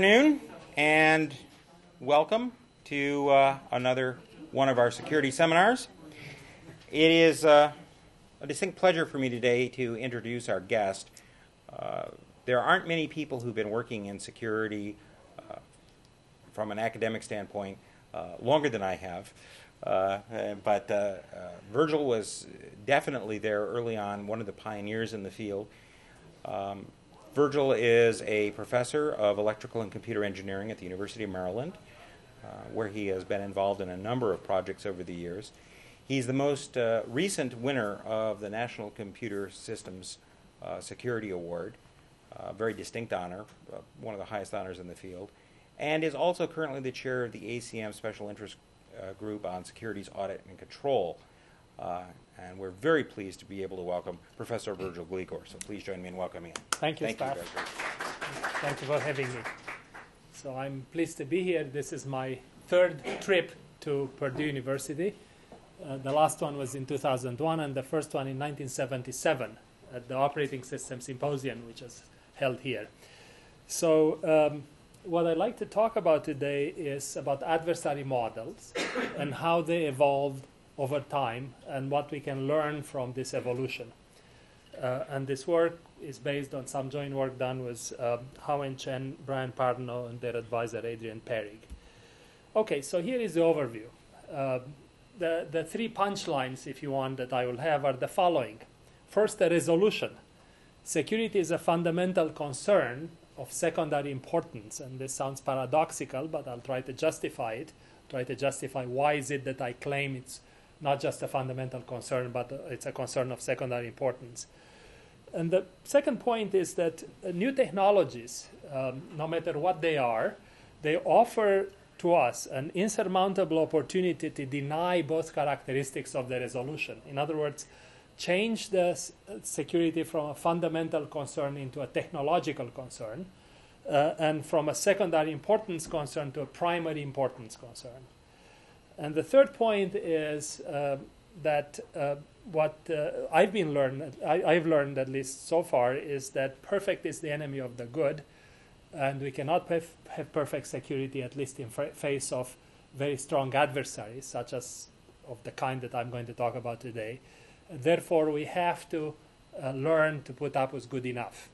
afternoon and welcome to uh, another one of our security seminars. It is uh, a distinct pleasure for me today to introduce our guest. Uh, there aren't many people who've been working in security uh, from an academic standpoint uh, longer than I have. Uh, but Virgil was definitely there early on, one of the pioneers in the field. Um, Virgil is a professor of electrical and computer engineering at the University of Maryland, uh, where he has been involved in a number of projects over the years. He's the most uh, recent winner of the National Computer Systems uh, Security Award, a very distinct honor, uh, one of the highest honors in the field, and is also currently the chair of the ACM Special Interest uh, Group on Securities Audit and Control. And we're very pleased to be able to welcome Professor Virgil Gligor. So please join me in welcoming him. Thank you, Thank staff. you, Thank you for having me. So I'm pleased to be here. This is my third trip to Purdue University. Uh, the last one was in 2001, and the first one in 1977 at the Operating System Symposium, which was held here. So, um, what I'd like to talk about today is about adversary models and how they evolved over time and what we can learn from this evolution. Uh, and this work is based on some joint work done with uh, Haowen Chan, Bryan Parno, and their advisor Adrian Perrig. Okay, so here is the overview. Uh, the, the three punchlines, if you want, that I will have are the following. First, the resolution. Security is a fundamental concern of secondary importance, and this sounds paradoxical, but I'll try to justify it. Try to justify why is it that I claim it's not just a fundamental concern, but it's a concern of secondary importance. And the second point is that uh, new technologies, um, no matter what they are, they offer to us an insurmountable opportunity to deny both characteristics of the resolution. In other words, change the security from a fundamental concern into a technological concern, uh, and from a secondary importance concern to a primary importance concern. And the third point is uh, that uh, what uh, I've been learned, I, have learned at least so far, is that perfect is the enemy of the good, and we cannot have, have perfect security, at least in face of very strong adversaries, such as of the kind that I'm going to talk about today. Therefore, we have to uh, learn to put up with good enough,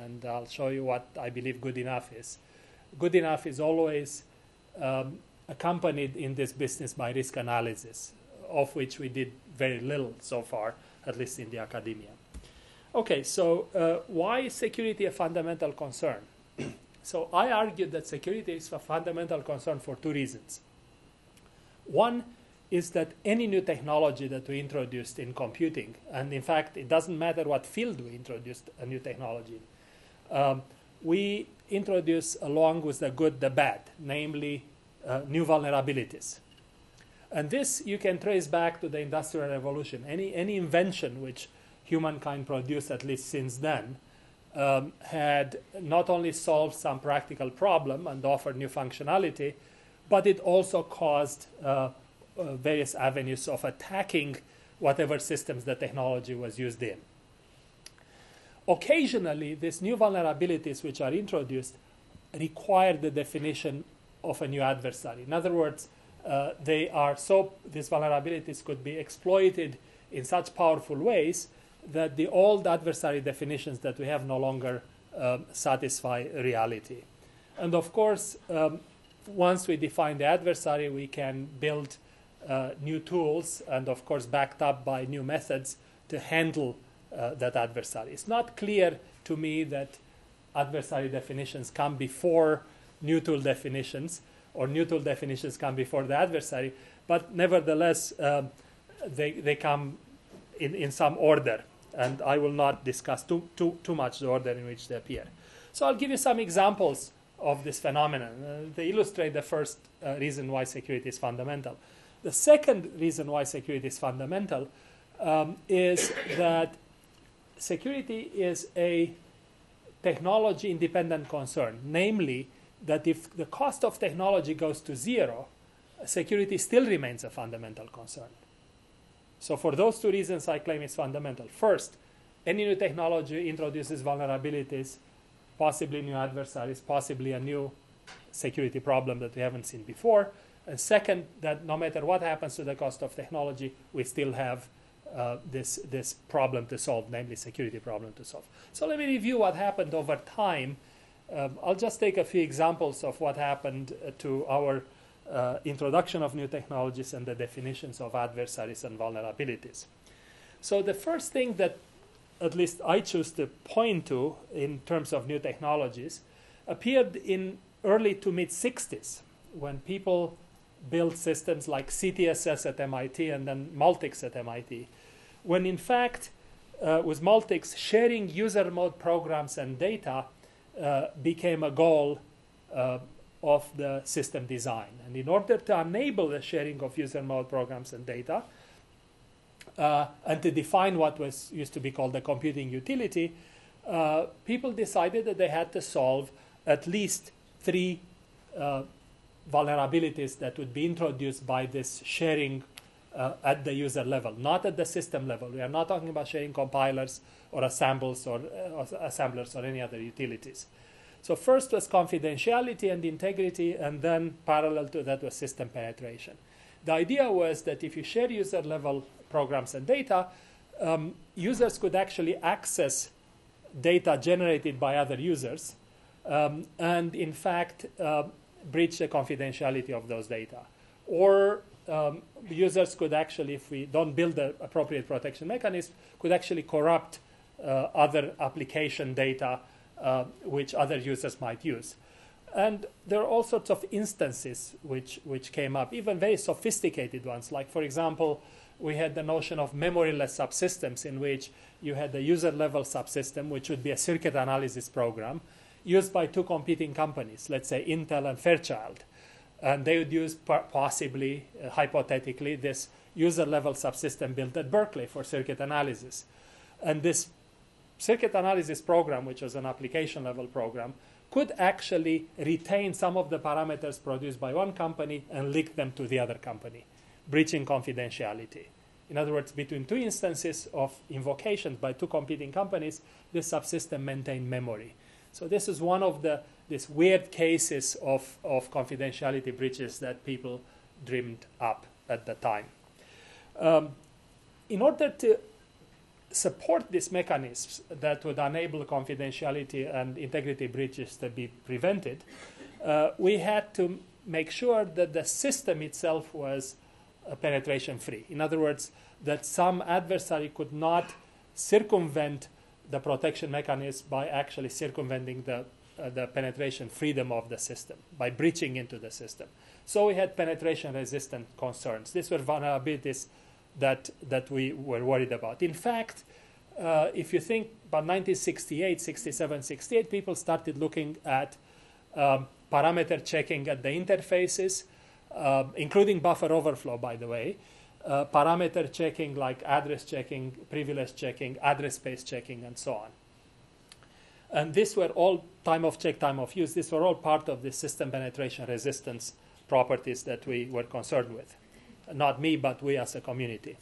and I'll show you what I believe good enough is. Good enough is always um, accompanied in this business by risk analysis, of which we did very little so far, at least in the academia. Okay, so uh, why is security a fundamental concern? so I argued that security is a fundamental concern for two reasons. One is that any new technology that we introduced in computing, and in fact, it doesn't matter what field we introduced a new technology, um, we introduce along with the good the bad, namely uh, new vulnerabilities. And this you can trace back to the Industrial Revolution. Any, any invention which humankind produced, at least since then, um, had not only solved some practical problem and offered new functionality, but it also caused uh, uh, various avenues of attacking whatever systems the technology was used in. Occasionally, these new vulnerabilities which are introduced require the definition of a new adversary. In other words, uh, they are so these vulnerabilities could be exploited in such powerful ways that the old adversary definitions that we have no longer um, satisfy reality. And of course, um, once we define the adversary, we can build uh, new tools, and of course, backed up by new methods to handle uh, that adversary. It's not clear to me that adversary definitions come before new tool definitions, or new tool definitions come before the adversary, but nevertheless, um, they, they come in, in some order, and I will not discuss too, too, too much the order in which they appear. So I'll give you some examples of this phenomenon. Uh, they illustrate the first uh, reason why security is fundamental. The second reason why security is fundamental um, is that security is a technology independent concern, namely, that if the cost of technology goes to zero, security still remains a fundamental concern. So, for those two reasons, I claim it's fundamental. First, any new technology introduces vulnerabilities possibly new adversaries, possibly a new security problem that we haven't seen before. And second, that no matter what happens to the cost of technology, we still have uh, this, this problem to solve, namely security problem to solve. So let me review what happened over time. Um, I'll just take a few examples of what happened uh, to our uh, introduction of new technologies and the definitions of adversaries and vulnerabilities. So the first thing that at least I choose to point to in terms of new technologies appeared in early to mid 60s when people built systems like CTSS at MIT and then Multics at MIT, when in fact, uh, with Multics, sharing user mode programs and data became a goal uh, of the system design. And in order to enable the sharing of user mode programs and data, uh, and to define what was used to be called the computing utility, uh, people decided that they had to solve at least three uh, vulnerabilities that would be introduced by this sharing uh, at the user level, not at the system level. We are not talking about sharing compilers or assemblers or, uh, or assemblers or any other utilities. So first was confidentiality and integrity, and then parallel to that was system penetration. The idea was that if you share user level programs and data, um, users could actually access data generated by other users um, and, in fact, uh, breach the confidentiality of those data. Or um, users could actually, if we don't build the appropriate protection mechanism, could actually corrupt uh, other application data uh, which other users might use. And there are all sorts of instances which, which came up, even very sophisticated ones. Like, for example, we had the notion of memoryless subsystems in which you had the user level subsystem, which would be a circuit analysis program used by two competing companies, let's say Intel and Fairchild. And they would use possibly, uh, hypothetically, this user level subsystem built at Berkeley for circuit analysis. And this circuit analysis program, which was an application level program, could actually retain some of the parameters produced by one company and leak them to the other company, breaching confidentiality. In other words, between two instances of invocations by two competing companies, this subsystem maintained memory. So this is one of the these weird cases of, of confidentiality breaches that people dreamed up at the time. Um, in order to support these mechanisms that would enable confidentiality and integrity breaches to be prevented, uh, we had to make sure that the system itself was uh, penetration free. In other words, that some adversary could not circumvent the protection mechanism by actually circumventing the, uh, the penetration freedom of the system, by breaching into the system. So we had penetration resistant concerns. These were vulnerabilities that, that we were worried about. In fact, uh, if you think about 1968, 67, 68, people started looking at um, parameter checking at the interfaces, uh, including buffer overflow, by the way, uh, parameter checking like address checking, privilege checking, address space checking, and so on. And these were all time of check, time of use. These were all part of the system penetration resistance properties that we were concerned with not me, but we as a community.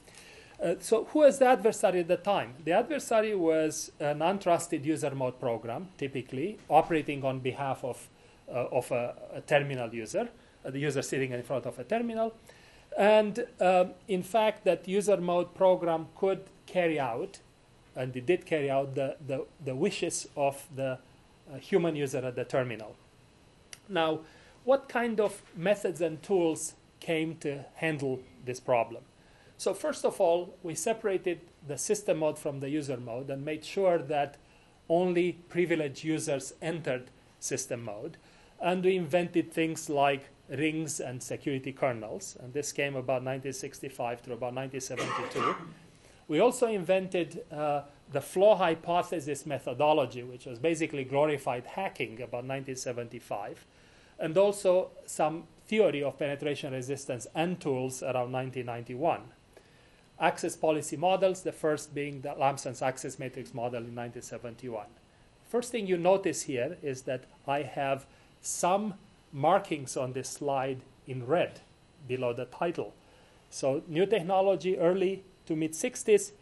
Uh, so, who was the adversary at the time? The adversary was an untrusted user mode program, typically operating on behalf of, uh, of a, a, terminal user, uh, the user sitting in front of a terminal. And um, in fact, that user mode program could carry out, and it did carry out, the, the, the wishes of the uh, human user at the terminal. Now, what kind of methods and tools came to handle this problem. So first of all, we separated the system mode from the user mode and made sure that only privileged users entered system mode. And we invented things like rings and security kernels. And this came about 1965 to about 1972. We also invented uh, the flaw hypothesis methodology, which was basically glorified hacking about 1975. And also some theory of penetration resistance and tools around 1991. Access policy models, the first being the Lampson's access matrix model in 1971. First thing you notice here is that I have some markings on this slide in red below the title. So, new technology, early to mid 60s,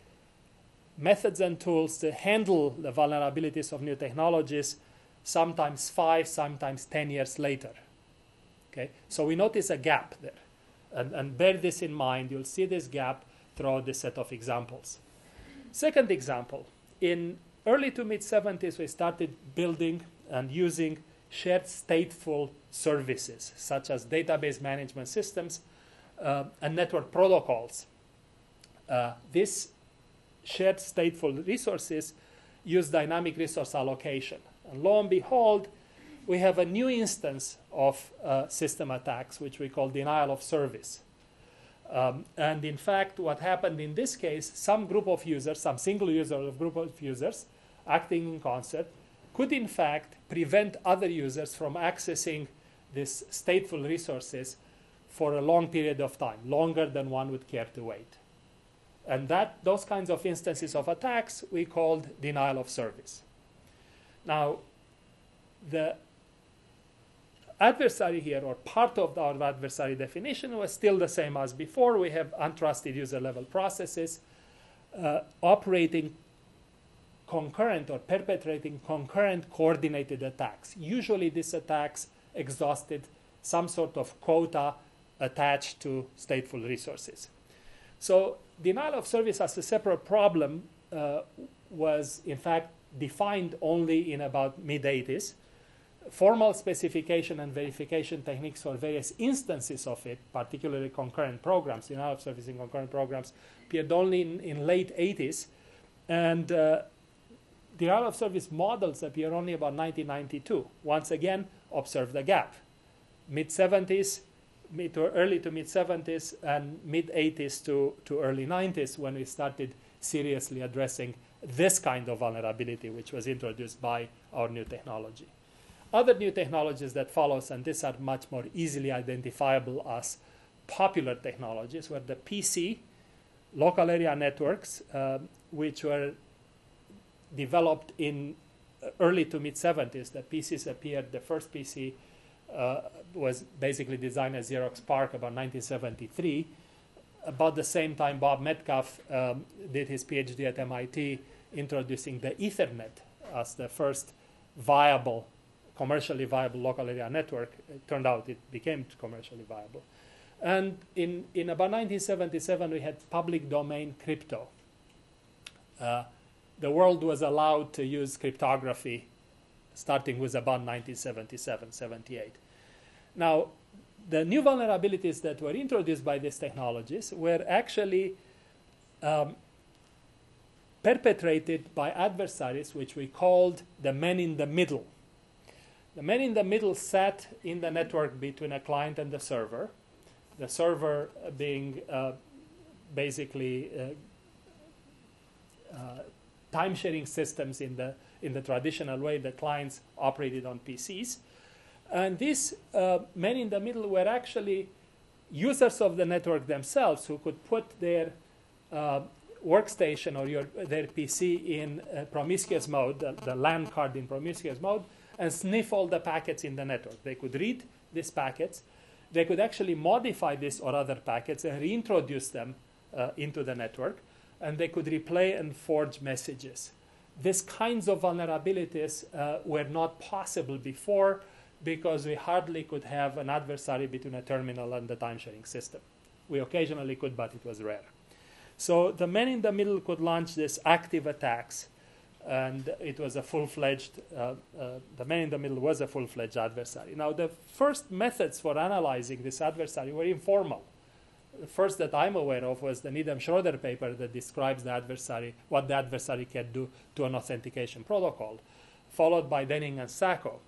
methods and tools to handle the vulnerabilities of new technologies sometimes five, sometimes 10 years later. Okay? So we notice a gap there. And, and bear this in mind. You'll see this gap throughout this set of examples. Second example in early to mid 70s, we started building and using shared stateful services, such as database management systems uh, and network protocols. Uh, these shared stateful resources use dynamic resource allocation. And lo and behold, we have a new instance of uh, system attacks, which we call denial of service. Um, and in fact, what happened in this case, some group of users, some single user or group of users acting in concert, could in fact prevent other users from accessing these stateful resources for a long period of time, longer than one would care to wait. And that those kinds of instances of attacks we called denial of service. Now, the adversary here, or part of our adversary definition, was still the same as before. We have untrusted user level processes uh, operating concurrent or perpetrating concurrent coordinated attacks. Usually, these attacks exhausted some sort of quota attached to stateful resources. So, denial of service as a separate problem uh, was, in fact, defined only in about mid 80s formal specification and verification techniques for various instances of it, particularly concurrent programs, denial of service in concurrent programs, appeared only in, in late 80s. And uh, denial of service models appear only about 1992. Once again, observe the gap. Mid 70s, mid to early to mid 70s, and mid 80s to, to early 90s when we started seriously addressing this kind of vulnerability, which was introduced by our new technology. Other new technologies that follows, and these are much more easily identifiable as popular technologies, were the PC, local area networks, uh, which were developed in early to mid 70s. The PCs appeared, the first PC uh, was basically designed at Xerox PARC about 1973. About the same time, Bob Metcalfe um, did his PhD at MIT, introducing the Ethernet as the first viable commercially viable local area network. It turned out it became commercially viable. And in, in about 1977, we had public domain crypto. Uh, the world was allowed to use cryptography starting with about 1977 78. Now, the new vulnerabilities that were introduced by these technologies were actually um, perpetrated by adversaries, which we called the men in the middle. The man in the middle sat in the network between a client and the server, the server being uh, basically uh, uh, time sharing systems in the, in the traditional way the clients operated on PCs. And these uh, men in the middle were actually users of the network themselves who could put their uh, workstation or your, their PC in promiscuous mode, the, the LAN card in promiscuous mode, and sniff all the packets in the network. They could read these packets. They could actually modify these or other packets and reintroduce them uh, into the network. And they could replay and forge messages. These kinds of vulnerabilities uh, were not possible before because we hardly could have an adversary between a terminal and the time sharing system. We occasionally could, but it was rare. So the man in the middle could launch these active attacks and it was a full-fledged, uh, uh, the man in the middle was a full-fledged adversary. Now, the first methods for analyzing this adversary were informal. The first that I'm aware of was the Needham Schroeder paper that describes the adversary, what the adversary can do to an authentication protocol, followed by Denning and Sacco.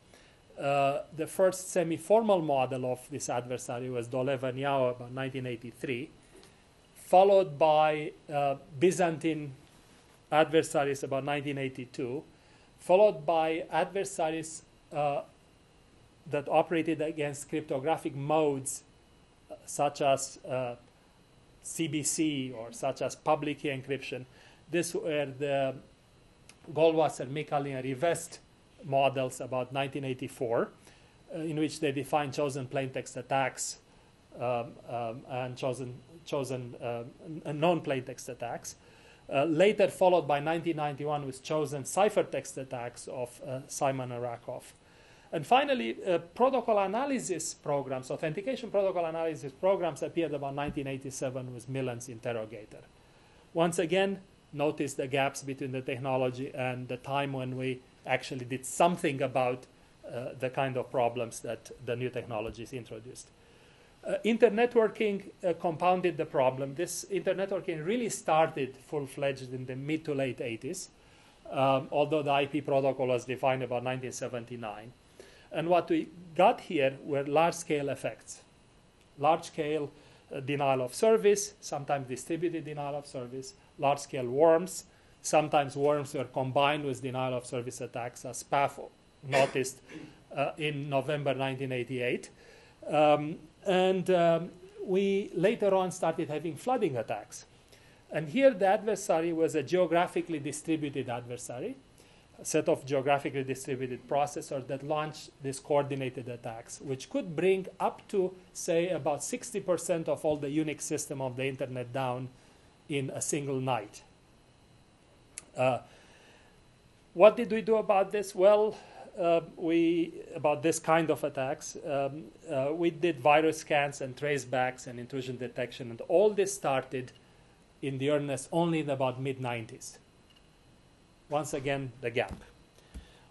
Uh, the first semi-formal model of this adversary was Dolev and Yao about 1983, followed by uh, Byzantine adversaries about 1982, followed by adversaries uh, that operated against cryptographic modes uh, such as uh, CBC or such as public key encryption. This were the Goldwasser, Micali, and Rivest models about 1984, uh, in which they defined chosen plaintext attacks um, um, and chosen, chosen uh, non plaintext attacks. uh, later followed by 1991 with chosen ciphertext attacks of Simon and Rackoff. And finally, protocol analysis programs, authentication protocol analysis programs appeared about 1987 with Millen's interrogator. Once again, notice the gaps between the technology and the time when we actually did something about uh, the kind of problems that the new technologies introduced. Uh, internetworking uh, compounded the problem. This internetworking really started full fledged in the mid to late 80s, um, although the IP protocol was defined about 1979. And what we got here were large scale effects. Large scale uh, denial of service, sometimes distributed denial of service, large scale worms. Sometimes worms were combined with denial of service attacks, as Spaf noticed uh, in November 1988. Um, and um, we later on started having flooding attacks. And here the adversary was a geographically distributed adversary, a set of geographically distributed processors that launched these coordinated attacks, which could bring up to, say, about 60% of all the Unix system of the internet down in a single night. Uh, what did we do about this? Well, uh, we about this kind of attacks. Um, uh, we did virus scans and tracebacks and intrusion detection, and all this started in the earnest only in about mid 90s. Once again, the gap.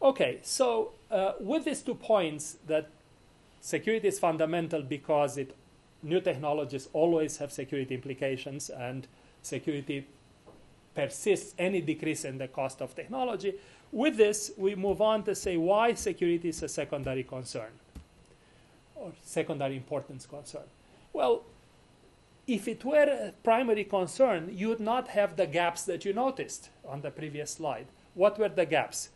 Okay, so uh, with these two points that security is fundamental because it new technologies always have security implications and security persists any decrease in the cost of technology with this, we move on to say why security is a secondary concern or secondary importance concern. Well, if it were a primary concern, you would not have the gaps that you noticed on the previous slide. What were the gaps?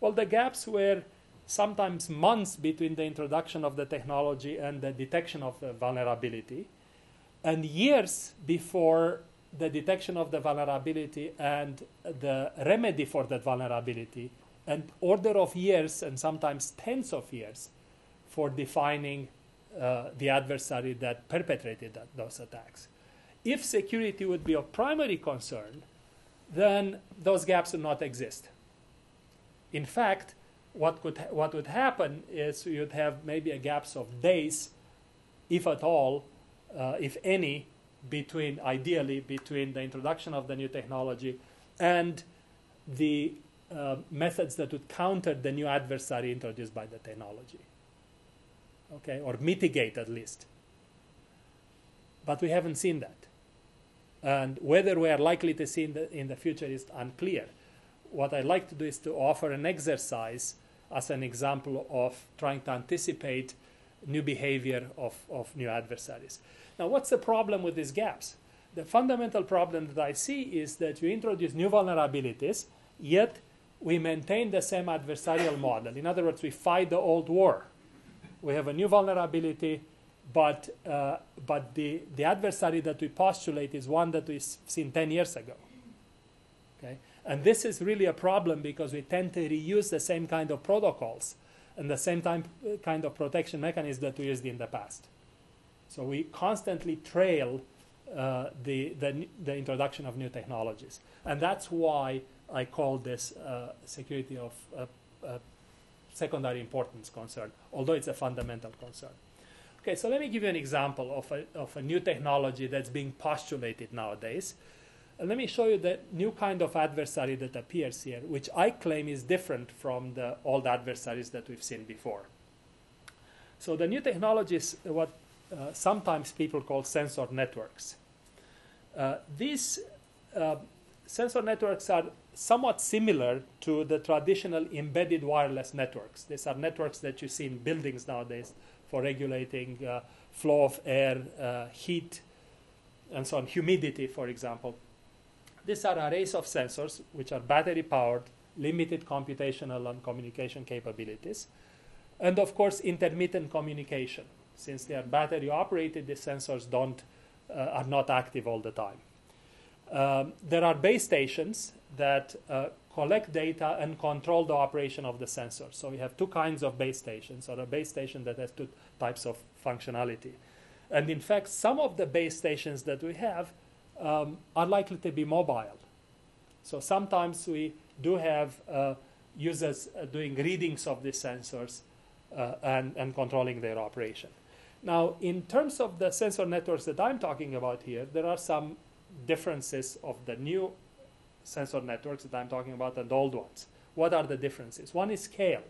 Well, the gaps were sometimes months between the introduction of the technology and the detection of the vulnerability, and years before the detection of the vulnerability and the remedy for that vulnerability, and order of years and sometimes tens of years for defining uh, the adversary that perpetrated that, those attacks. If security would be of primary concern, then those gaps would not exist. In fact, what, could ha- what would happen is you'd have maybe a gaps of days, if at all, uh, if any, between ideally between the introduction of the new technology and the uh, methods that would counter the new adversary introduced by the technology. Okay? Or mitigate at least. But we haven't seen that. And whether we are likely to see in the, in the future is unclear. What i'd like to do is to offer an exercise as an example of trying to anticipate new behavior of, of new adversaries now, what's the problem with these gaps? The fundamental problem that I see is that you introduce new vulnerabilities, yet we maintain the same adversarial model. In other words, we fight the old war. We have a new vulnerability, but, uh, but the, the adversary that we postulate is one that we've seen 10 years ago. Okay? And this is really a problem because we tend to reuse the same kind of protocols and the same time, uh, kind of protection mechanisms that we used in the past. So we constantly trail uh, the, the, the, introduction of new technologies. And that's why I call this uh, security of uh, uh, secondary importance concern, although it's a fundamental concern. Okay, so let me give you an example of a, of a new technology that's being postulated nowadays. And let me show you the new kind of adversary that appears here, which I claim is different from the old adversaries that we've seen before. So the new technology is what uh, sometimes people call sensor networks. Uh, these uh, sensor networks are somewhat similar to the traditional embedded wireless networks. These are networks that you see in buildings nowadays for regulating uh, flow of air, uh, heat, and so on, humidity, for example. These are arrays of sensors which are battery powered, limited computational and communication capabilities, and of course, intermittent communication since they are battery operated, the sensors don't, uh, are not active all the time. Um, there are base stations that uh, collect data and control the operation of the sensor. So we have two kinds of base stations, or a base station that has two types of functionality. And in fact, some of the base stations that we have um, are likely to be mobile. So sometimes we do have uh, users uh, doing readings of these sensors uh, and, and controlling their operation. Now, in terms of the sensor networks that I'm talking about here, there are some differences of the new sensor networks that I'm talking about and old ones. What are the differences? One is scale.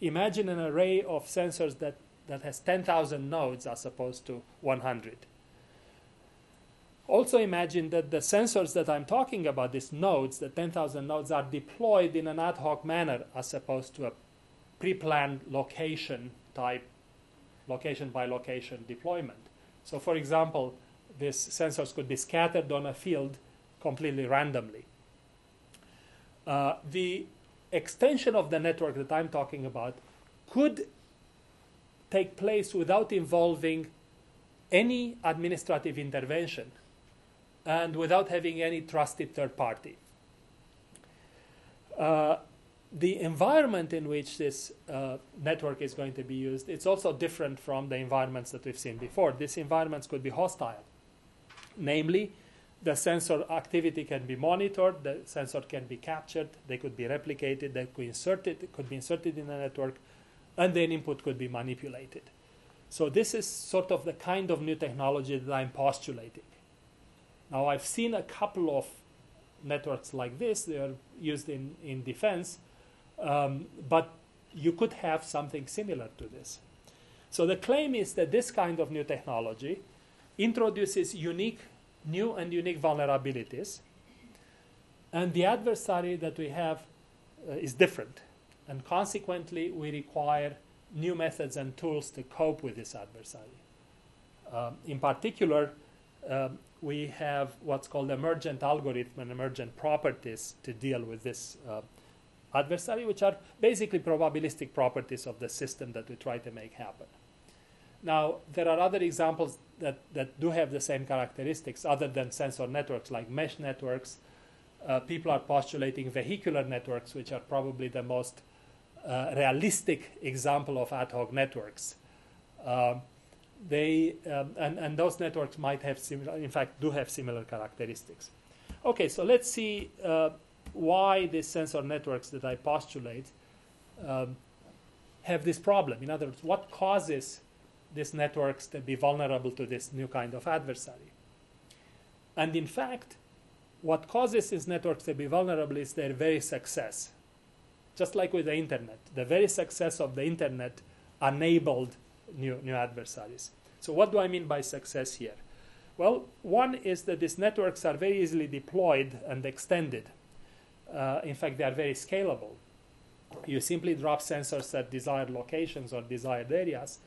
Imagine an array of sensors that, that has 10,000 nodes as opposed to 100. Also imagine that the sensors that I'm talking about, these nodes, the 10,000 nodes, are deployed in an ad hoc manner as opposed to a pre-planned location type, location by location deployment. So for example, these sensors could be scattered on a field completely randomly. Uh, the extension of the network that I'm talking about could take place without involving any administrative intervention and without having any trusted third party. Uh, the environment in which this uh, network is going to be used it's also different from the environments that we've seen before. These environments could be hostile, namely, the sensor activity can be monitored, the sensor can be captured, they could be replicated, they could, inserted, could be inserted in the network, and then input could be manipulated. So this is sort of the kind of new technology that I'm postulating. Now I've seen a couple of networks like this, they are used in, in defense, um, but you could have something similar to this. So the claim is that this kind of new technology introduces unique new and unique vulnerabilities. And the adversary that we have uh, is different. And consequently, we require new methods and tools to cope with this adversary. Um, in particular, um, we have what's called emergent algorithm and emergent properties to deal with this uh, adversary, which are basically probabilistic properties of the system that we try to make happen. Now, there are other examples that, that do have the same characteristics other than sensor networks like mesh networks. Uh, people are postulating vehicular networks, which are probably the most uh, realistic example of ad hoc networks. Um, they um, and, and those networks might have similar, in fact, do have similar characteristics. Okay, so let's see uh, why these sensor networks that I postulate um, have this problem. In other words, what causes these networks to be vulnerable to this new kind of adversary. And in fact, what causes these networks to be vulnerable is their very success. Just like with the internet, the very success of the internet enabled new, new adversaries. So, what do I mean by success here? Well, one is that these networks are very easily deployed and extended. Uh, in fact, they are very scalable. You simply drop sensors at desired locations or desired areas,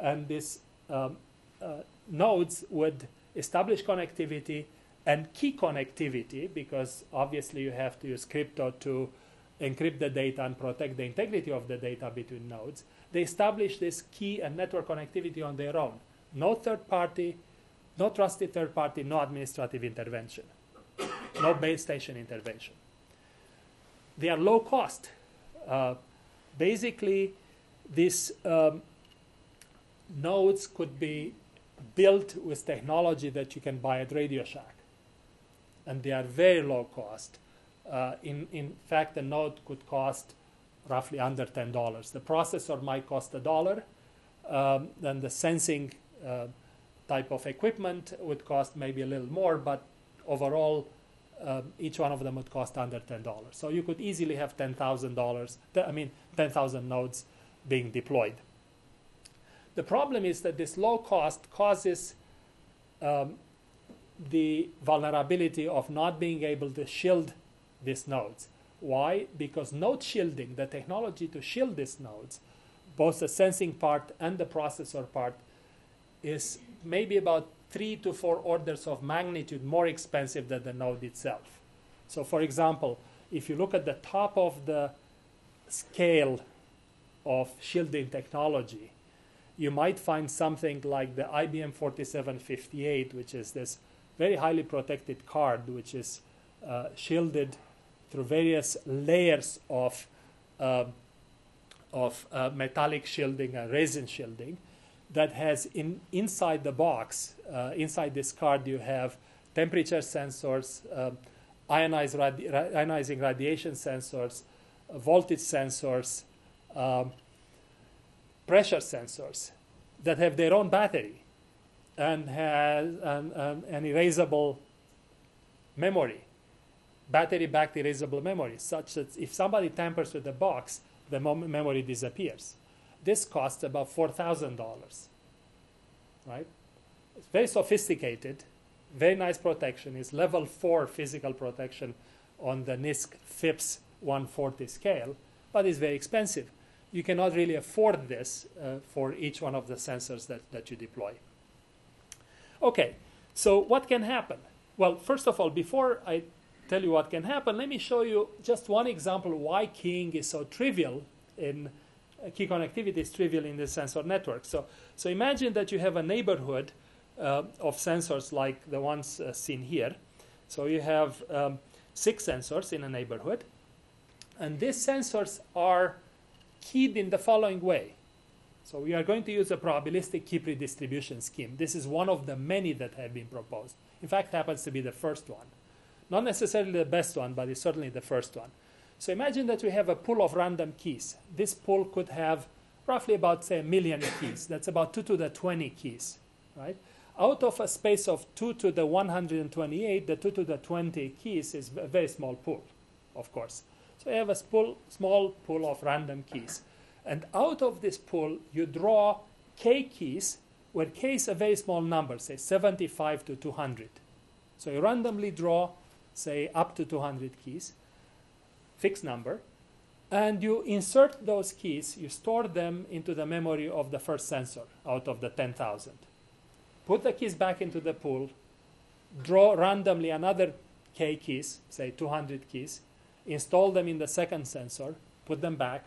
and these um, uh, nodes would establish connectivity and key connectivity because obviously you have to use crypto to encrypt the data and protect the integrity of the data between nodes. They establish this key and network connectivity on their own. No third party, no trusted third party, no administrative intervention, no base station intervention. They are low cost. Uh, basically, these um, nodes could be built with technology that you can buy at Radio Shack. And they are very low cost. Uh, in, in fact, the node could cost roughly under $10. The processor might cost a dollar. Um, then the sensing uh, type of equipment would cost maybe a little more, but overall, um, each one of them would cost under $10. So you could easily have $10,000, I mean, 10,000 nodes being deployed. The problem is that this low cost causes um, the vulnerability of not being able to shield these nodes. Why? Because node shielding, the technology to shield these nodes, both the sensing part and the processor part, is maybe about three to four orders of magnitude more expensive than the node itself. So, for example, if you look at the top of the scale of shielding technology, you might find something like the IBM 4758, which is this very highly protected card, which is uh, shielded through various layers of, uh, of uh, metallic shielding and resin shielding that has in, inside the box, uh, inside this card, you have temperature sensors, ionized radi- ionizing radiation sensors, uh, voltage sensors, um, pressure sensors that have their own battery and has an, an, an erasable memory, battery backed erasable memory, such that if somebody tampers with the box, the mem- memory disappears. This costs about $4,000. Right? It's very sophisticated, very nice protection. It's level 4 physical protection on the NIST FIPS 140 scale, but it's very expensive. You cannot really afford this uh, for each one of the sensors that, that you deploy. Okay, so what can happen? Well, first of all, before I tell you what can happen, let me show you just one example why keying is so trivial in key connectivity is trivial in the sensor network. So, so imagine that you have a neighborhood uh, of sensors like the ones uh, seen here. So you have um, six sensors in a neighborhood, and these sensors are keyed in the following way. So we are going to use a probabilistic key predistribution scheme. This is one of the many that have been proposed. In fact, happens to be the first one. Not necessarily the best one, but it's certainly the first one. So imagine that we have a pool of random keys. This pool could have roughly about, say, a million keys. That's about 2 to the 20 keys, right? Out of a space of 2 to the 128, the 2 to the 20 keys is a very small pool, of course. So you have a spool, small pool of random keys. And out of this pool, you draw k keys, where k is a very small number, say 75 to 200. So you randomly draw, say, up to 200 keys, fixed number, and you insert those keys, you store them into the memory of the first sensor out of the 10,000. Put the keys back into the pool, draw randomly another k keys, say 200 keys, install them in the second sensor, put them back,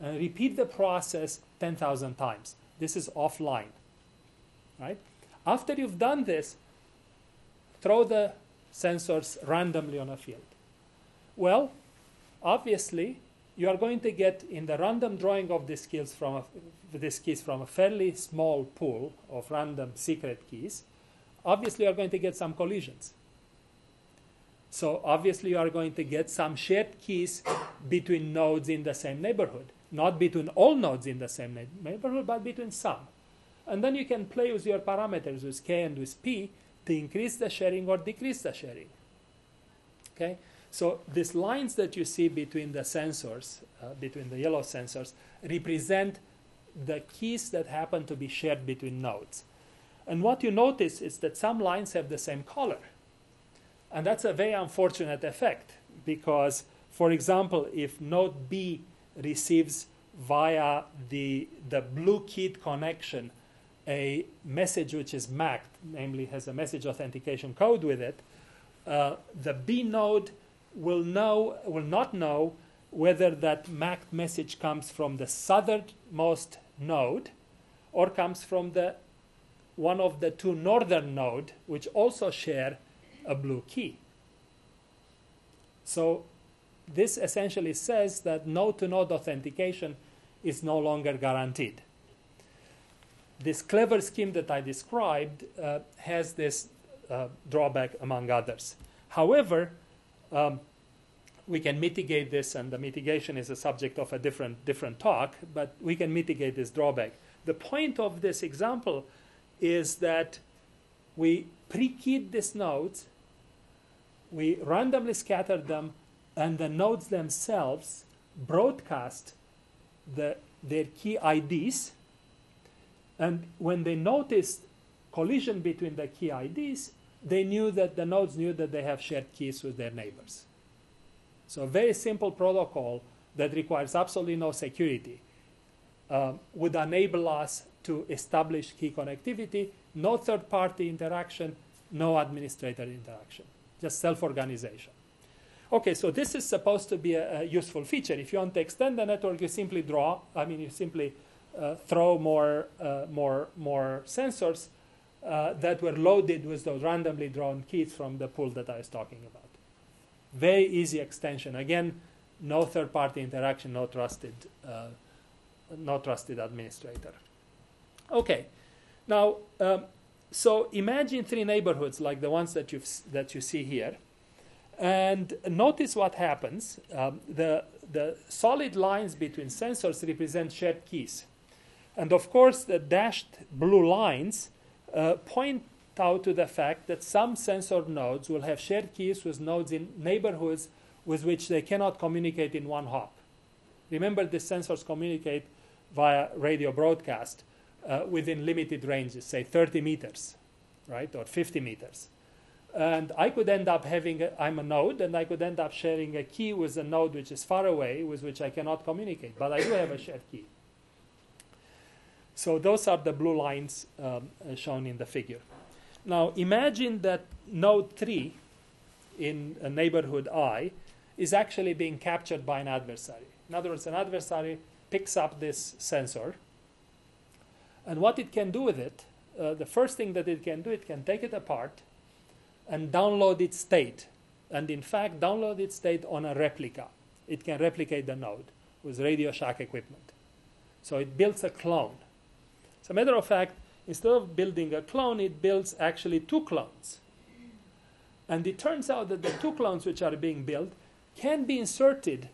and repeat the process 10,000 times. This is offline. Right? After you've done this, throw the sensors randomly on a field. Well, obviously, you are going to get in the random drawing of these keys from a, these keys from a fairly small pool of random secret keys. Obviously, you are going to get some collisions. So obviously, you are going to get some shared keys between nodes in the same neighborhood. Not between all nodes in the same neighborhood, but between some. And then you can play with your parameters with k and with p to increase the sharing or decrease the sharing. Okay? So these lines that you see between the sensors, uh, between the yellow sensors, represent the keys that happen to be shared between nodes. And what you notice is that some lines have the same color. And that's a very unfortunate effect because, for example, if node B receives via the, the blue keyed connection a message which is MACed, namely has a message authentication code with it, uh, the B node will know will not know whether that MACed message comes from the southernmost node or comes from the one of the two northern node which also share a blue key. So this essentially says that node to node authentication is no longer guaranteed. This clever scheme that I described uh, has this uh, drawback among others. However, um, we can mitigate this, and the mitigation is a subject of a different, different talk, but we can mitigate this drawback. The point of this example is that we pre-keyed these nodes, we randomly scattered them, and the nodes themselves broadcast the, their key IDs. And when they noticed collision between the key IDs, they knew that the nodes knew that they have shared keys with their neighbors. So a very simple protocol that requires absolutely no security uh, would enable us to establish key connectivity, no third-party interaction, no administrator interaction, just self-organization. Okay, so this is supposed to be a, a, useful feature. If you want to extend the network, you simply draw. I mean, you simply uh, throw more, uh, more, more sensors uh, that were loaded with those randomly drawn keys from the pool that I was talking about. Very easy extension. Again, no third-party interaction, no trusted, uh, no trusted administrator. Okay, now um, so imagine three neighborhoods like the ones that you that you see here And notice what happens. Um, the, the solid lines between sensors represent shared keys. And of course, the dashed blue lines uh, point out to the fact that some sensor nodes will have shared keys with nodes in neighborhoods with which they cannot communicate in one hop. Remember, the sensors communicate via radio broadcast uh, within limited ranges, say 30 meters, right, or 50 meters. And I could end up having, i am a node, and I could end up sharing a key with a node which is far away, with which I cannot communicate, but I do have a shared key. So those are the blue lines um, uh, shown in the figure. Now imagine that node 3 in a neighborhood I is actually being captured by an adversary. In other words, an adversary picks up this sensor, and what it can do with it, uh, the first thing that it can do, it can take it apart and download its state. And in fact, download its state on a replica. It can replicate the node with Radio Shack equipment. So it builds a clone. As a matter of fact, instead of building a clone, it builds actually two clones. And it turns out that the two clones which are being built can be inserted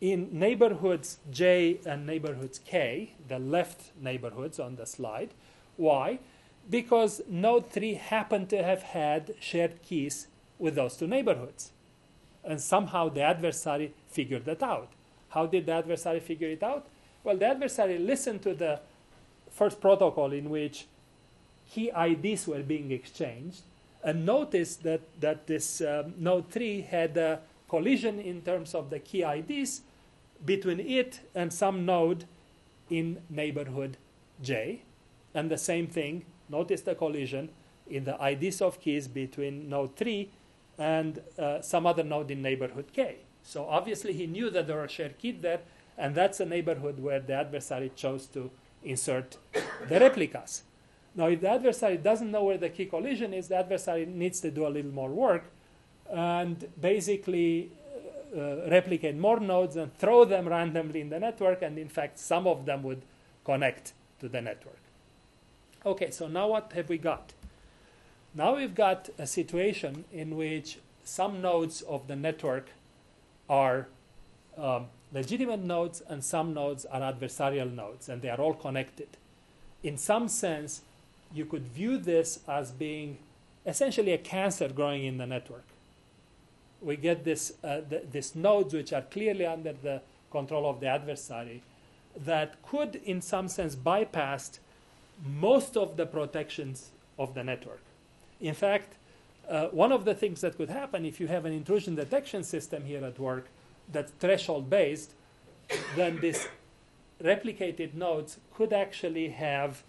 in neighborhoods J and neighborhoods K, the left neighborhoods on the slide. Why? because node 3 happened to have had shared keys with those two neighborhoods. And somehow the adversary figured that out. How did the adversary figure it out? Well, the adversary listened to the first protocol in which key IDs were being exchanged and noticed that, that this um, node 3 had a collision in terms of the key IDs between it and some node in neighborhood J. And the same thing Notice the collision in the IDs of keys between node 3 and uh, some other node in neighborhood K. So obviously he knew that there were shared keys there, and that's a neighborhood where the adversary chose to insert the replicas. Now, if the adversary doesn't know where the key collision is, the adversary needs to do a little more work and basically uh, replicate more nodes and throw them randomly in the network, and in fact, some of them would connect to the network. Okay, so now what have we got? Now we've got a situation in which some nodes of the network are um, legitimate nodes and some nodes are adversarial nodes, and they are all connected. In some sense, you could view this as being essentially a cancer growing in the network. We get this, uh, th- these nodes which are clearly under the control of the adversary that could, in some sense, bypass most of the protections of the network. In fact, uh, one of the things that could happen if you have an intrusion detection system here at work that's threshold based, then these replicated nodes could actually have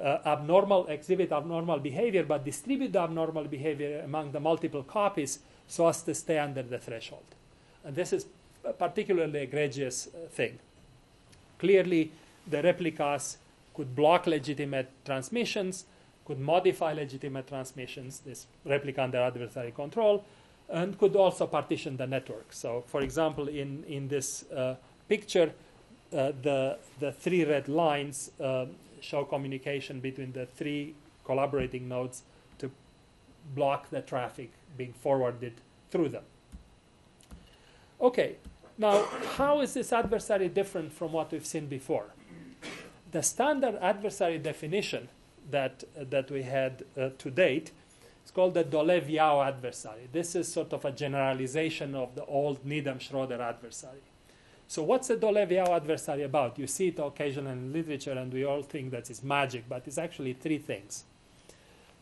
uh, abnormal exhibit abnormal behavior, but distribute the abnormal behavior among the multiple copies so as to stay under the threshold. And this is a particularly egregious uh, thing. Clearly, the replicas could block legitimate transmissions, could modify legitimate transmissions, this replica under adversary control, and could also partition the network. So, for example, in, in this uh, picture, uh, the, the three red lines uh, show communication between the three collaborating nodes to block the traffic being forwarded through them. Okay, now how is this adversary different from what we've seen before? the standard adversary definition that, that we had uh, to date is called the Dolev-Yao adversary. This is sort of a generalization of the old Needham-Schroeder adversary. So what's the Dolev-Yao adversary about? You see it occasionally in literature, and we all think that it's magic, but it's actually three things.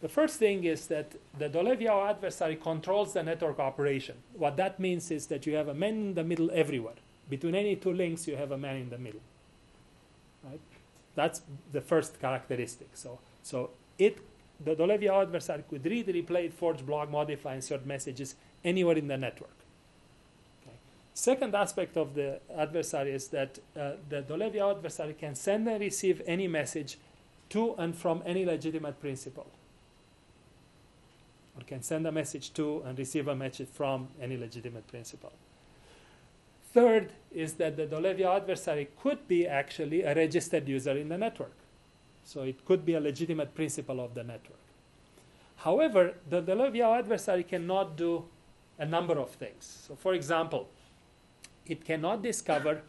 The first thing is that the Dolev-Yao adversary controls the network operation. What that means is that you have a man in the middle everywhere. Between any two links, you have a man in the middle. Right? That's the first characteristic. So, so it, the Dolev-Yao adversary could read, replay, forge, block, modify, insert messages anywhere in the network. Okay. Second aspect of the adversary is that uh, the Dolev-Yao adversary can send and receive any message to and from any legitimate principal. Or can send a message to and receive a message from any legitimate principal. Third is that the Dolev-Yao adversary could be actually a registered user in the network. So it could be a legitimate principal of the network. However, the Dolev-Yao adversary cannot do a number of things. So, for example, it cannot discover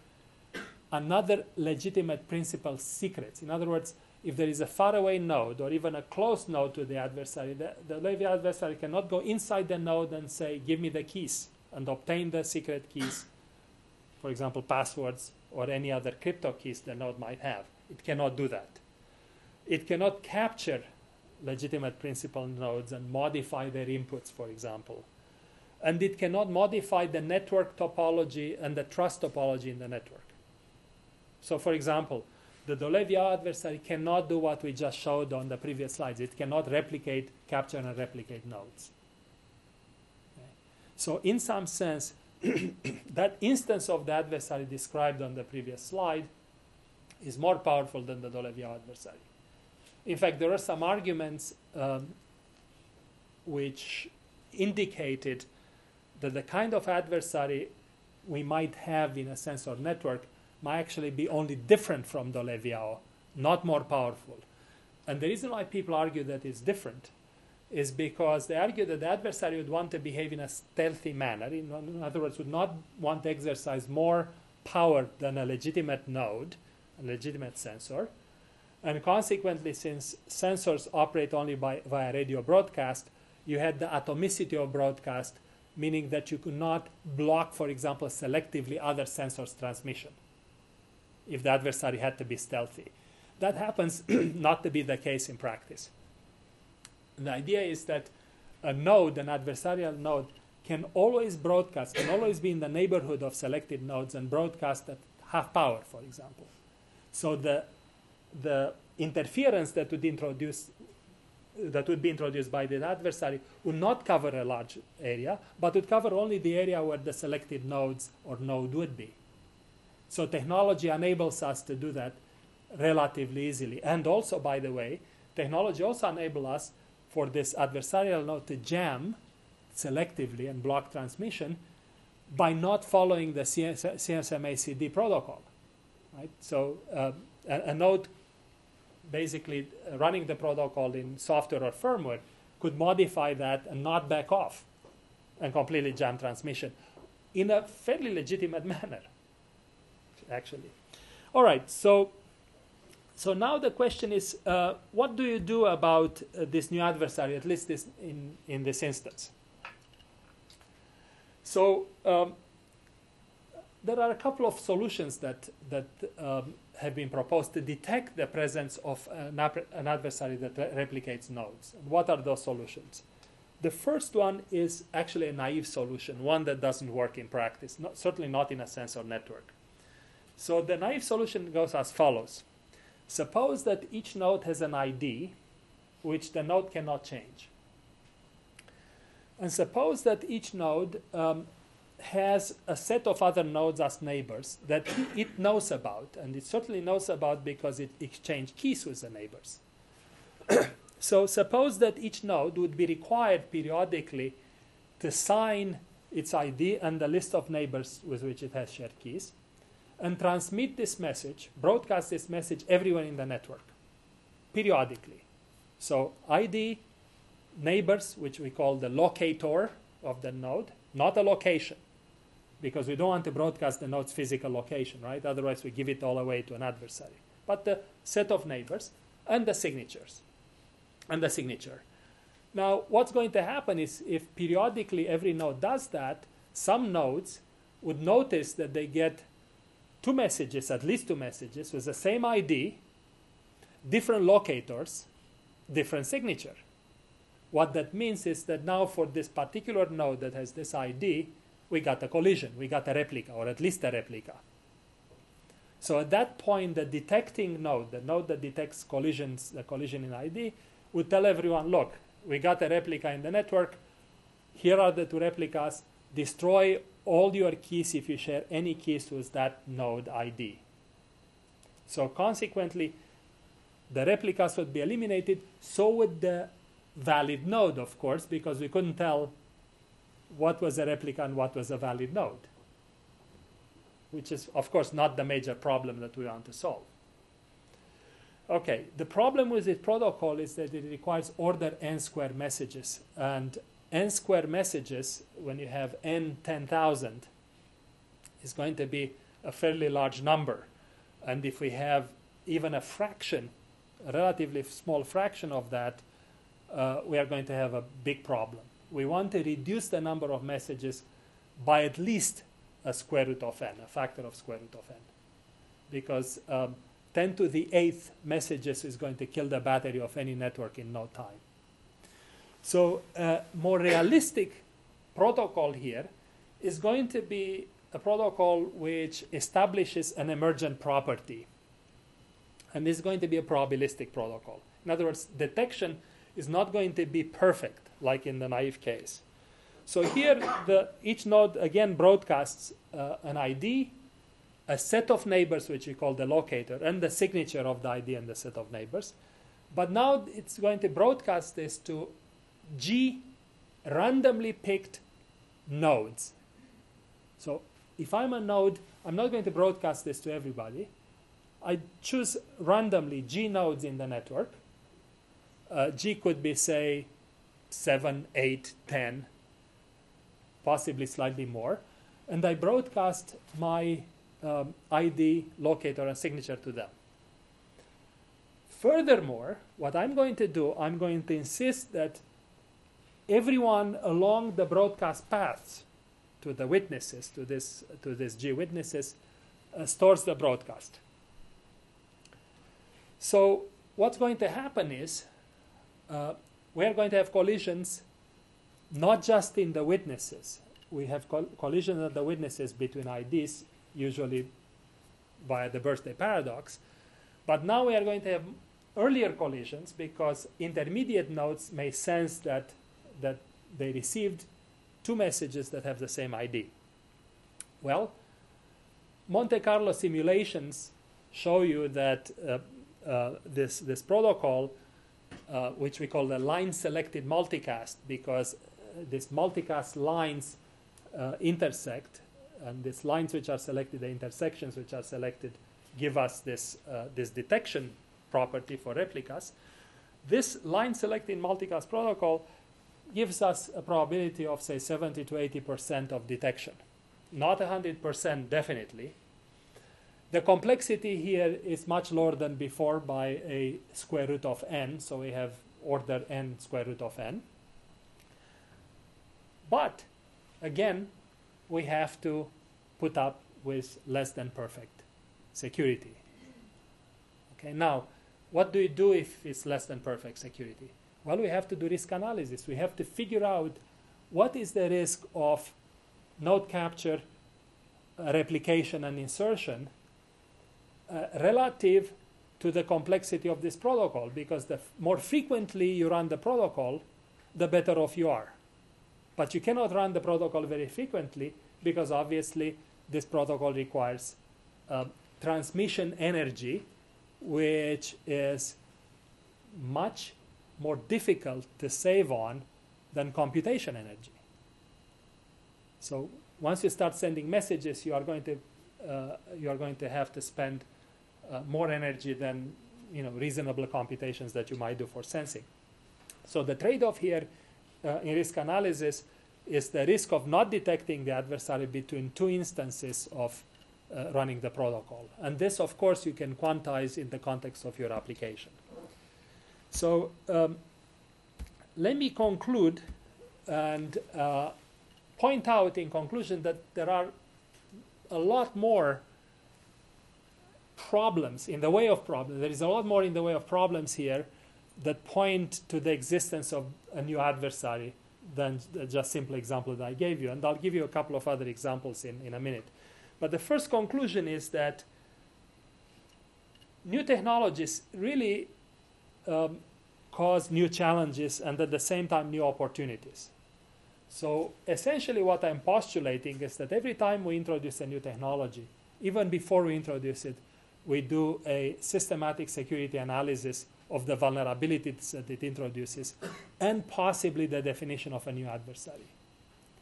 another legitimate principal secret. In other words, if there is a faraway node or even a close node to the adversary, the, the Dolev adversary cannot go inside the node and say, Give me the keys and obtain the secret keys, for example, passwords or any other crypto keys the node might have. It cannot do that. It cannot capture legitimate principal nodes and modify their inputs, for example. And it cannot modify the network topology and the trust topology in the network. So, for example, the Dolev adversary cannot do what we just showed on the previous slides. It cannot replicate, capture, and replicate nodes. Okay. So, in some sense, that instance of the adversary described on the previous slide is more powerful than the Dolev adversary. In fact, there are some arguments um, which indicated that the kind of adversary we might have in a sensor network might actually be only different from the Dolev not more powerful. And the reason why people argue that it's different is because they argue that the adversary would want to behave in a stealthy manner. In other words, would not want to exercise more power than a legitimate node, a legitimate sensor. And consequently, since sensors operate only by, via radio broadcast, you had the atomicity of broadcast, meaning that you could not block, for example, selectively other sensors' transmission if the adversary had to be stealthy. That happens not to be the case in practice. The idea is that a node, an adversarial node, can always broadcast, can always be in the neighborhood of selected nodes and broadcast at half power, for example. So the the interference that would introduce that would be introduced by the adversary would not cover a large area, but would cover only the area where the selected nodes or node would be. So technology enables us to do that relatively easily. And also, by the way, technology also enables us for this adversarial node to jam selectively and block transmission by not following the CSMA-CD protocol. Right? So uh, a, a, node basically running the protocol in software or firmware could modify that and not back off and completely jam transmission in a fairly legitimate manner, actually. All right, so so now the question is, uh, what do you do about uh, this new adversary, at least this in, in this instance? So um, there are a couple of solutions that, that um, have been proposed to detect the presence of an, an adversary that re- replicates nodes. what are those solutions? The first one is actually a naive solution, one that doesn't work in practice, not, certainly not in a sensor network. So the naive solution goes as follows. Suppose that each node has an ID which the node cannot change. And suppose that each node um, has a set of other nodes as neighbors that it knows about, and it certainly knows about because it exchanged keys with the neighbors. so suppose that each node would be required periodically to sign its ID and the list of neighbors with which it has shared keys, and transmit this message, broadcast this message everywhere in the network, periodically. So ID, neighbors, which we call the locator of the node, not a location because we don't want to broadcast the node's physical location, right? Otherwise, we give it all away to an adversary. But the set of neighbors and the signatures and the signature. Now, what's going to happen is if periodically every node does that, some nodes would notice that they get two messages, at least two messages, with the same ID, different locators, different signature. What that means is that now for this particular node that has this ID, we got a collision, we got a replica, or at least a replica. So at that point, the detecting node, the node that detects collisions, the collision in ID, would tell everyone, look, we got a replica in the network. Here are the two replicas. Destroy all your keys if you share any keys with that node ID. So consequently, the replicas would be eliminated. So would the valid node, of course, because we couldn't tell what was a replica and what was a valid node, which is, of course, not the major problem that we want to solve. Okay, the problem with this protocol is that it requires order n square messages, and n square messages, when you have n 10,000, is going to be a fairly large number. And if we have even a fraction, a relatively small fraction of that, uh, we are going to have a big problem. We want to reduce the number of messages by at least a square root of n, a factor of square root of n. Because um, 10 to the eighth messages is going to kill the battery of any network in no time. So a more realistic protocol here is going to be a protocol which establishes an emergent property. And this is going to be a probabilistic protocol. In other words, detection is not going to be perfect, like in the naive case. So here, the, each node again broadcasts uh, an ID, a set of neighbors, which we call the locator, and the signature of the ID and the set of neighbors. But now it's going to broadcast this to G randomly picked nodes. So if I'm a node, I'm not going to broadcast this to everybody. I choose randomly G nodes in the network. Uh, G could be, say, 7, 8, 10, possibly slightly more. And I broadcast my um, ID, locator, and signature to them. Furthermore, what I'm going to do, I'm going to insist that everyone along the broadcast paths to the witnesses, to this, to this G witnesses, uh, stores the broadcast. So what's going to happen is uh, we're going to have collisions not just in the witnesses. We have col- collisions of the witnesses between IDs, usually via the birthday paradox. But now we are going to have earlier collisions because intermediate nodes may sense that, that they received two messages that have the same ID. Well, Monte Carlo simulations show you that uh, uh, this, this protocol, uh, which we call the line selected multicast, because uh, these multicast lines uh, intersect, and these lines which are selected, the intersections which are selected, give us this, this detection property for replicas. This line selected multicast protocol gives us a probability of, say, 70 to 80% of detection. Not 100% definitely. The complexity here is much lower than before by a square root of n, so we have order n square root of n. But again, we have to put up with less than perfect security. Okay, now, what do you do if it's less than perfect security? Well, we have to do risk analysis. We have to figure out what is the risk of node capture, replication, and insertion uh, relative to the complexity of this protocol. Because the more frequently you run the protocol, the better off you are. But you cannot run the protocol very frequently because obviously this protocol requires uh, transmission energy, which is much more difficult to save on than computation energy. So once you start sending messages, you are going to uh, you are going to have to spend uh, more energy than you know reasonable computations that you might do for sensing. So the trade-off here uh, in risk analysis is the risk of not detecting the adversary between two instances of uh, running the protocol, and this, of course, you can quantize in the context of your application. So um, let me conclude and uh, point out in conclusion that there are a lot more problems in the way of problems. There is a lot more in the way of problems here that point to the existence of a new adversary than just simple example that I gave you. And I'll give you a couple of other examples in, in a minute. But the first conclusion is that new technologies really um, cause new challenges and at the same time new opportunities. So essentially, what I'm postulating is that every time we introduce a new technology, even before we introduce it, we do a systematic security analysis of the vulnerabilities that it introduces and possibly the definition of a new adversary.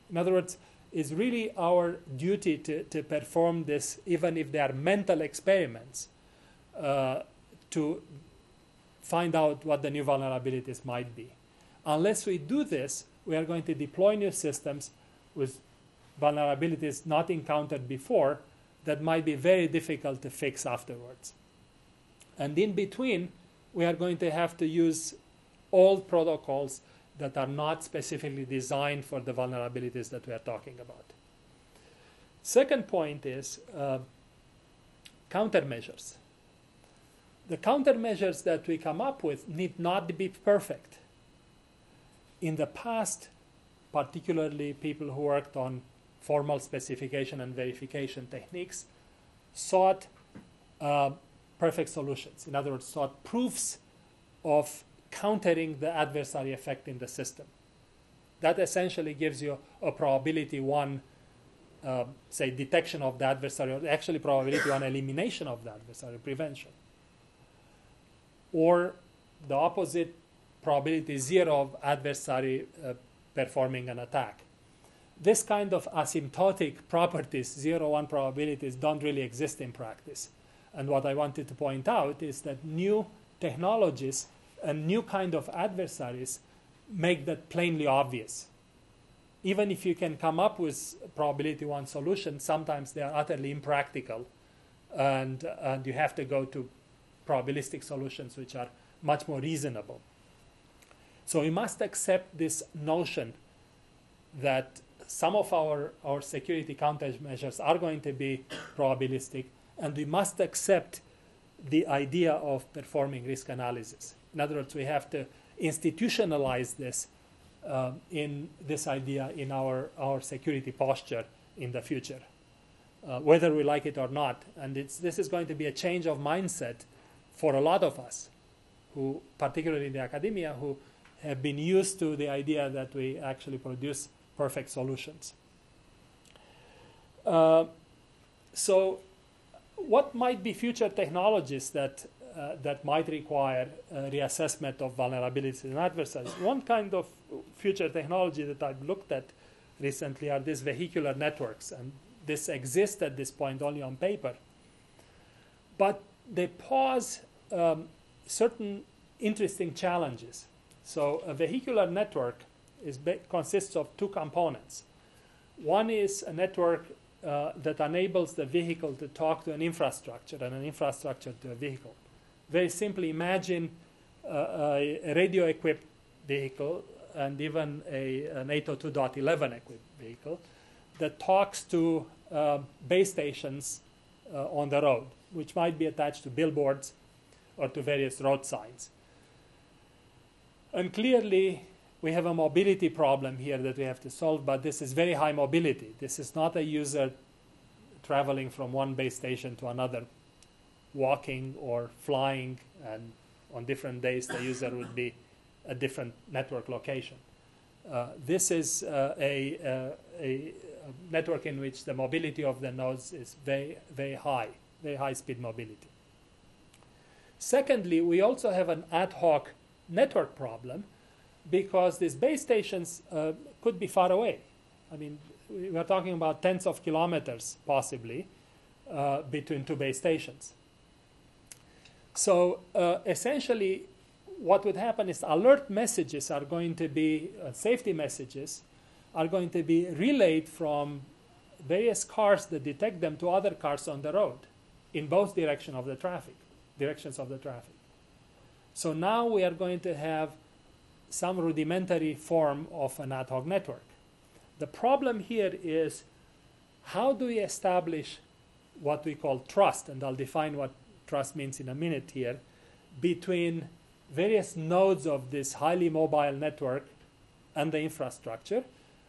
In other words, it's really our duty to, to perform this, even if they are mental experiments, uh, to find out what the new vulnerabilities might be. Unless we do this, we are going to deploy new systems with vulnerabilities not encountered before that might be very difficult to fix afterwards. And in between, we are going to have to use old protocols that are not specifically designed for the vulnerabilities that we are talking about. Second point is uh, countermeasures. The countermeasures that we come up with need not be perfect. In the past, particularly people who worked on formal specification and verification techniques, sought uh, perfect solutions. In other words, sought proofs of countering the adversary effect in the system. That essentially gives you a probability one, uh, say, detection of the adversary, or actually probability one elimination of the adversary, prevention. Or the opposite, probability zero of adversary uh, performing an attack. This kind of asymptotic properties, zero one probabilities, don't really exist in practice. And what I wanted to point out is that new technologies and new kind of adversaries make that plainly obvious. Even if you can come up with probability one solution, sometimes they are utterly impractical, and and you have to go to probabilistic solutions which are much more reasonable. So we must accept this notion that some of our, our security countermeasures are going to be probabilistic, and we must accept the idea of performing risk analysis. In other words, we have to institutionalize this uh, in this idea in our, our security posture in the future, uh, whether we like it or not. And this is going to be a change of mindset for a lot of us, who, particularly in the academia, who have been used to the idea that we actually produce perfect solutions. Uh, so, what might be future technologies that uh, that might require reassessment of vulnerabilities and adversaries. One kind of future technology that I've looked at recently are these vehicular networks, and this exists at this point only on paper. But they pose um, certain interesting challenges. So, a vehicular network is consists of two components. One is a network uh, that enables the vehicle to talk to an infrastructure and an infrastructure to a vehicle. Very simply, imagine uh, a radio equipped vehicle and even a, an 802.11 equipped vehicle that talks to uh, base stations uh, on the road, which might be attached to billboards or to various road signs. And clearly, we have a mobility problem here that we have to solve, but this is very high mobility. This is not a user traveling from one base station to another, walking or flying, and on different days the user would be a different network location. Uh, this is uh, a, uh, a, network in which the mobility of the nodes is very, very high, very high speed mobility. Secondly, we also have an ad hoc network problem because these base stations uh, could be far away. I mean, we are talking about tens of kilometers possibly uh, between two base stations. So uh, essentially, what would happen is alert messages are going to be uh, safety messages are going to be relayed from various cars that detect them to other cars on the road in both direction of the traffic directions of the traffic. So now we are going to have some rudimentary form of an ad hoc network. The problem here is how do we establish what we call trust, and I'll define what trust means in a minute here, between various nodes of this highly mobile network and the infrastructure,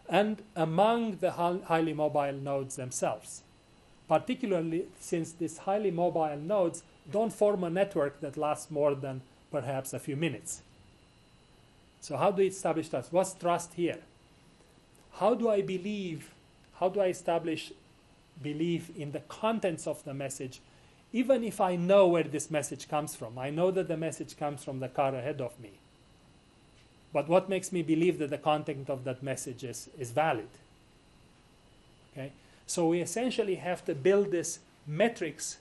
and among the highly mobile nodes themselves. Particularly since these highly mobile nodes don't form a network that lasts more than perhaps a few minutes. So, how do we establish trust? What's trust here? How do I believe? How do I establish belief in the contents of the message, even if I know where this message comes from? I know that the message comes from the car ahead of me. But what makes me believe that the content of that message is, is valid? Okay? So we essentially have to build this metrics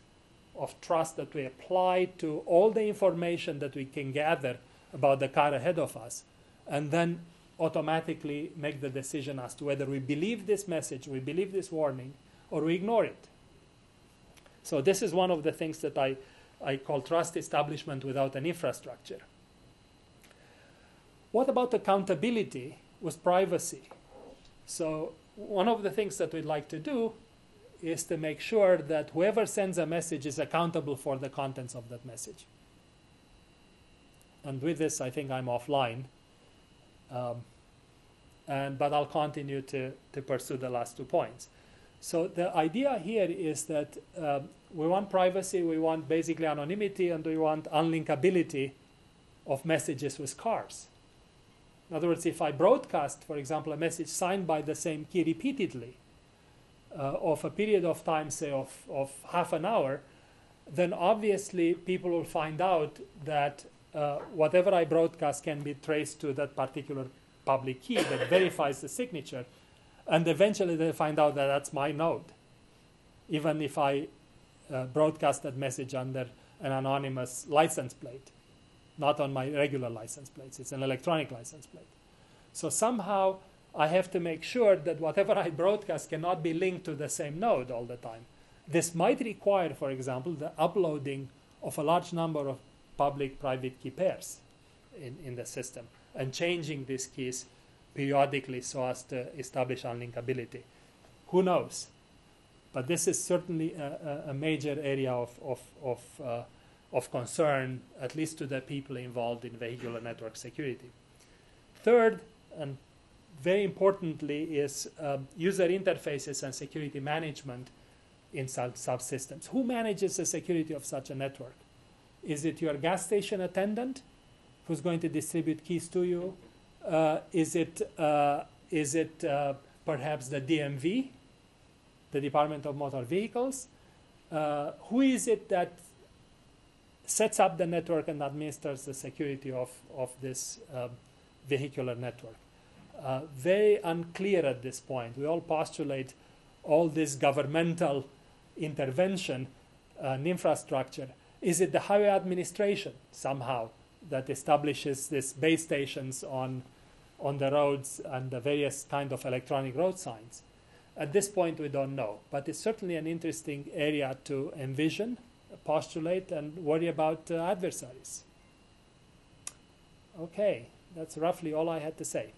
of trust that we apply to all the information that we can gather about the car ahead of us, and then automatically make the decision as to whether we believe this message, we believe this warning, or we ignore it. So this is one of the things that I, I call trust establishment without an infrastructure. What about accountability with privacy? So one of the things that we'd like to do is to make sure that whoever sends a message is accountable for the contents of that message. And with this, I think I'm offline. Um, and, but I'll continue to, to pursue the last two points. So the idea here is that um, we want privacy, we want basically anonymity, and we want unlinkability of messages with cars. In other words, if I broadcast, for example, a message signed by the same key repeatedly uh, of a period of time, say of, of half an hour, then obviously people will find out that uh, whatever I broadcast can be traced to that particular public key that verifies the signature. And eventually they find out that that's my node, even if I uh, broadcast that message under an anonymous license plate not on my regular license plates. It's an electronic license plate. So somehow I have to make sure that whatever I broadcast cannot be linked to the same node all the time. This might require, for example, the uploading of a large number of public private key pairs in, in the system and changing these keys periodically so as to establish unlinkability. Who knows? But this is certainly a, a, a major area of, of, of uh, of concern, at least to the people involved in vehicular network security. Third, and very importantly, is uh, user interfaces and security management in sub- subsystems. Who manages the security of such a network? Is it your gas station attendant who's going to distribute keys to you? Uh, is it, uh, is it uh, perhaps the DMV, the Department of Motor Vehicles? Uh, who is it that sets up the network and administers the security of, of this uh, vehicular network. Uh, very unclear at this point. We all postulate all this governmental intervention and infrastructure. Is it the highway administration somehow that establishes these base stations on, on the roads and the various kind of electronic road signs? At this point, we don't know, but it's certainly an interesting area to envision postulate and worry about uh, adversaries. Okay, that's roughly all I had to say.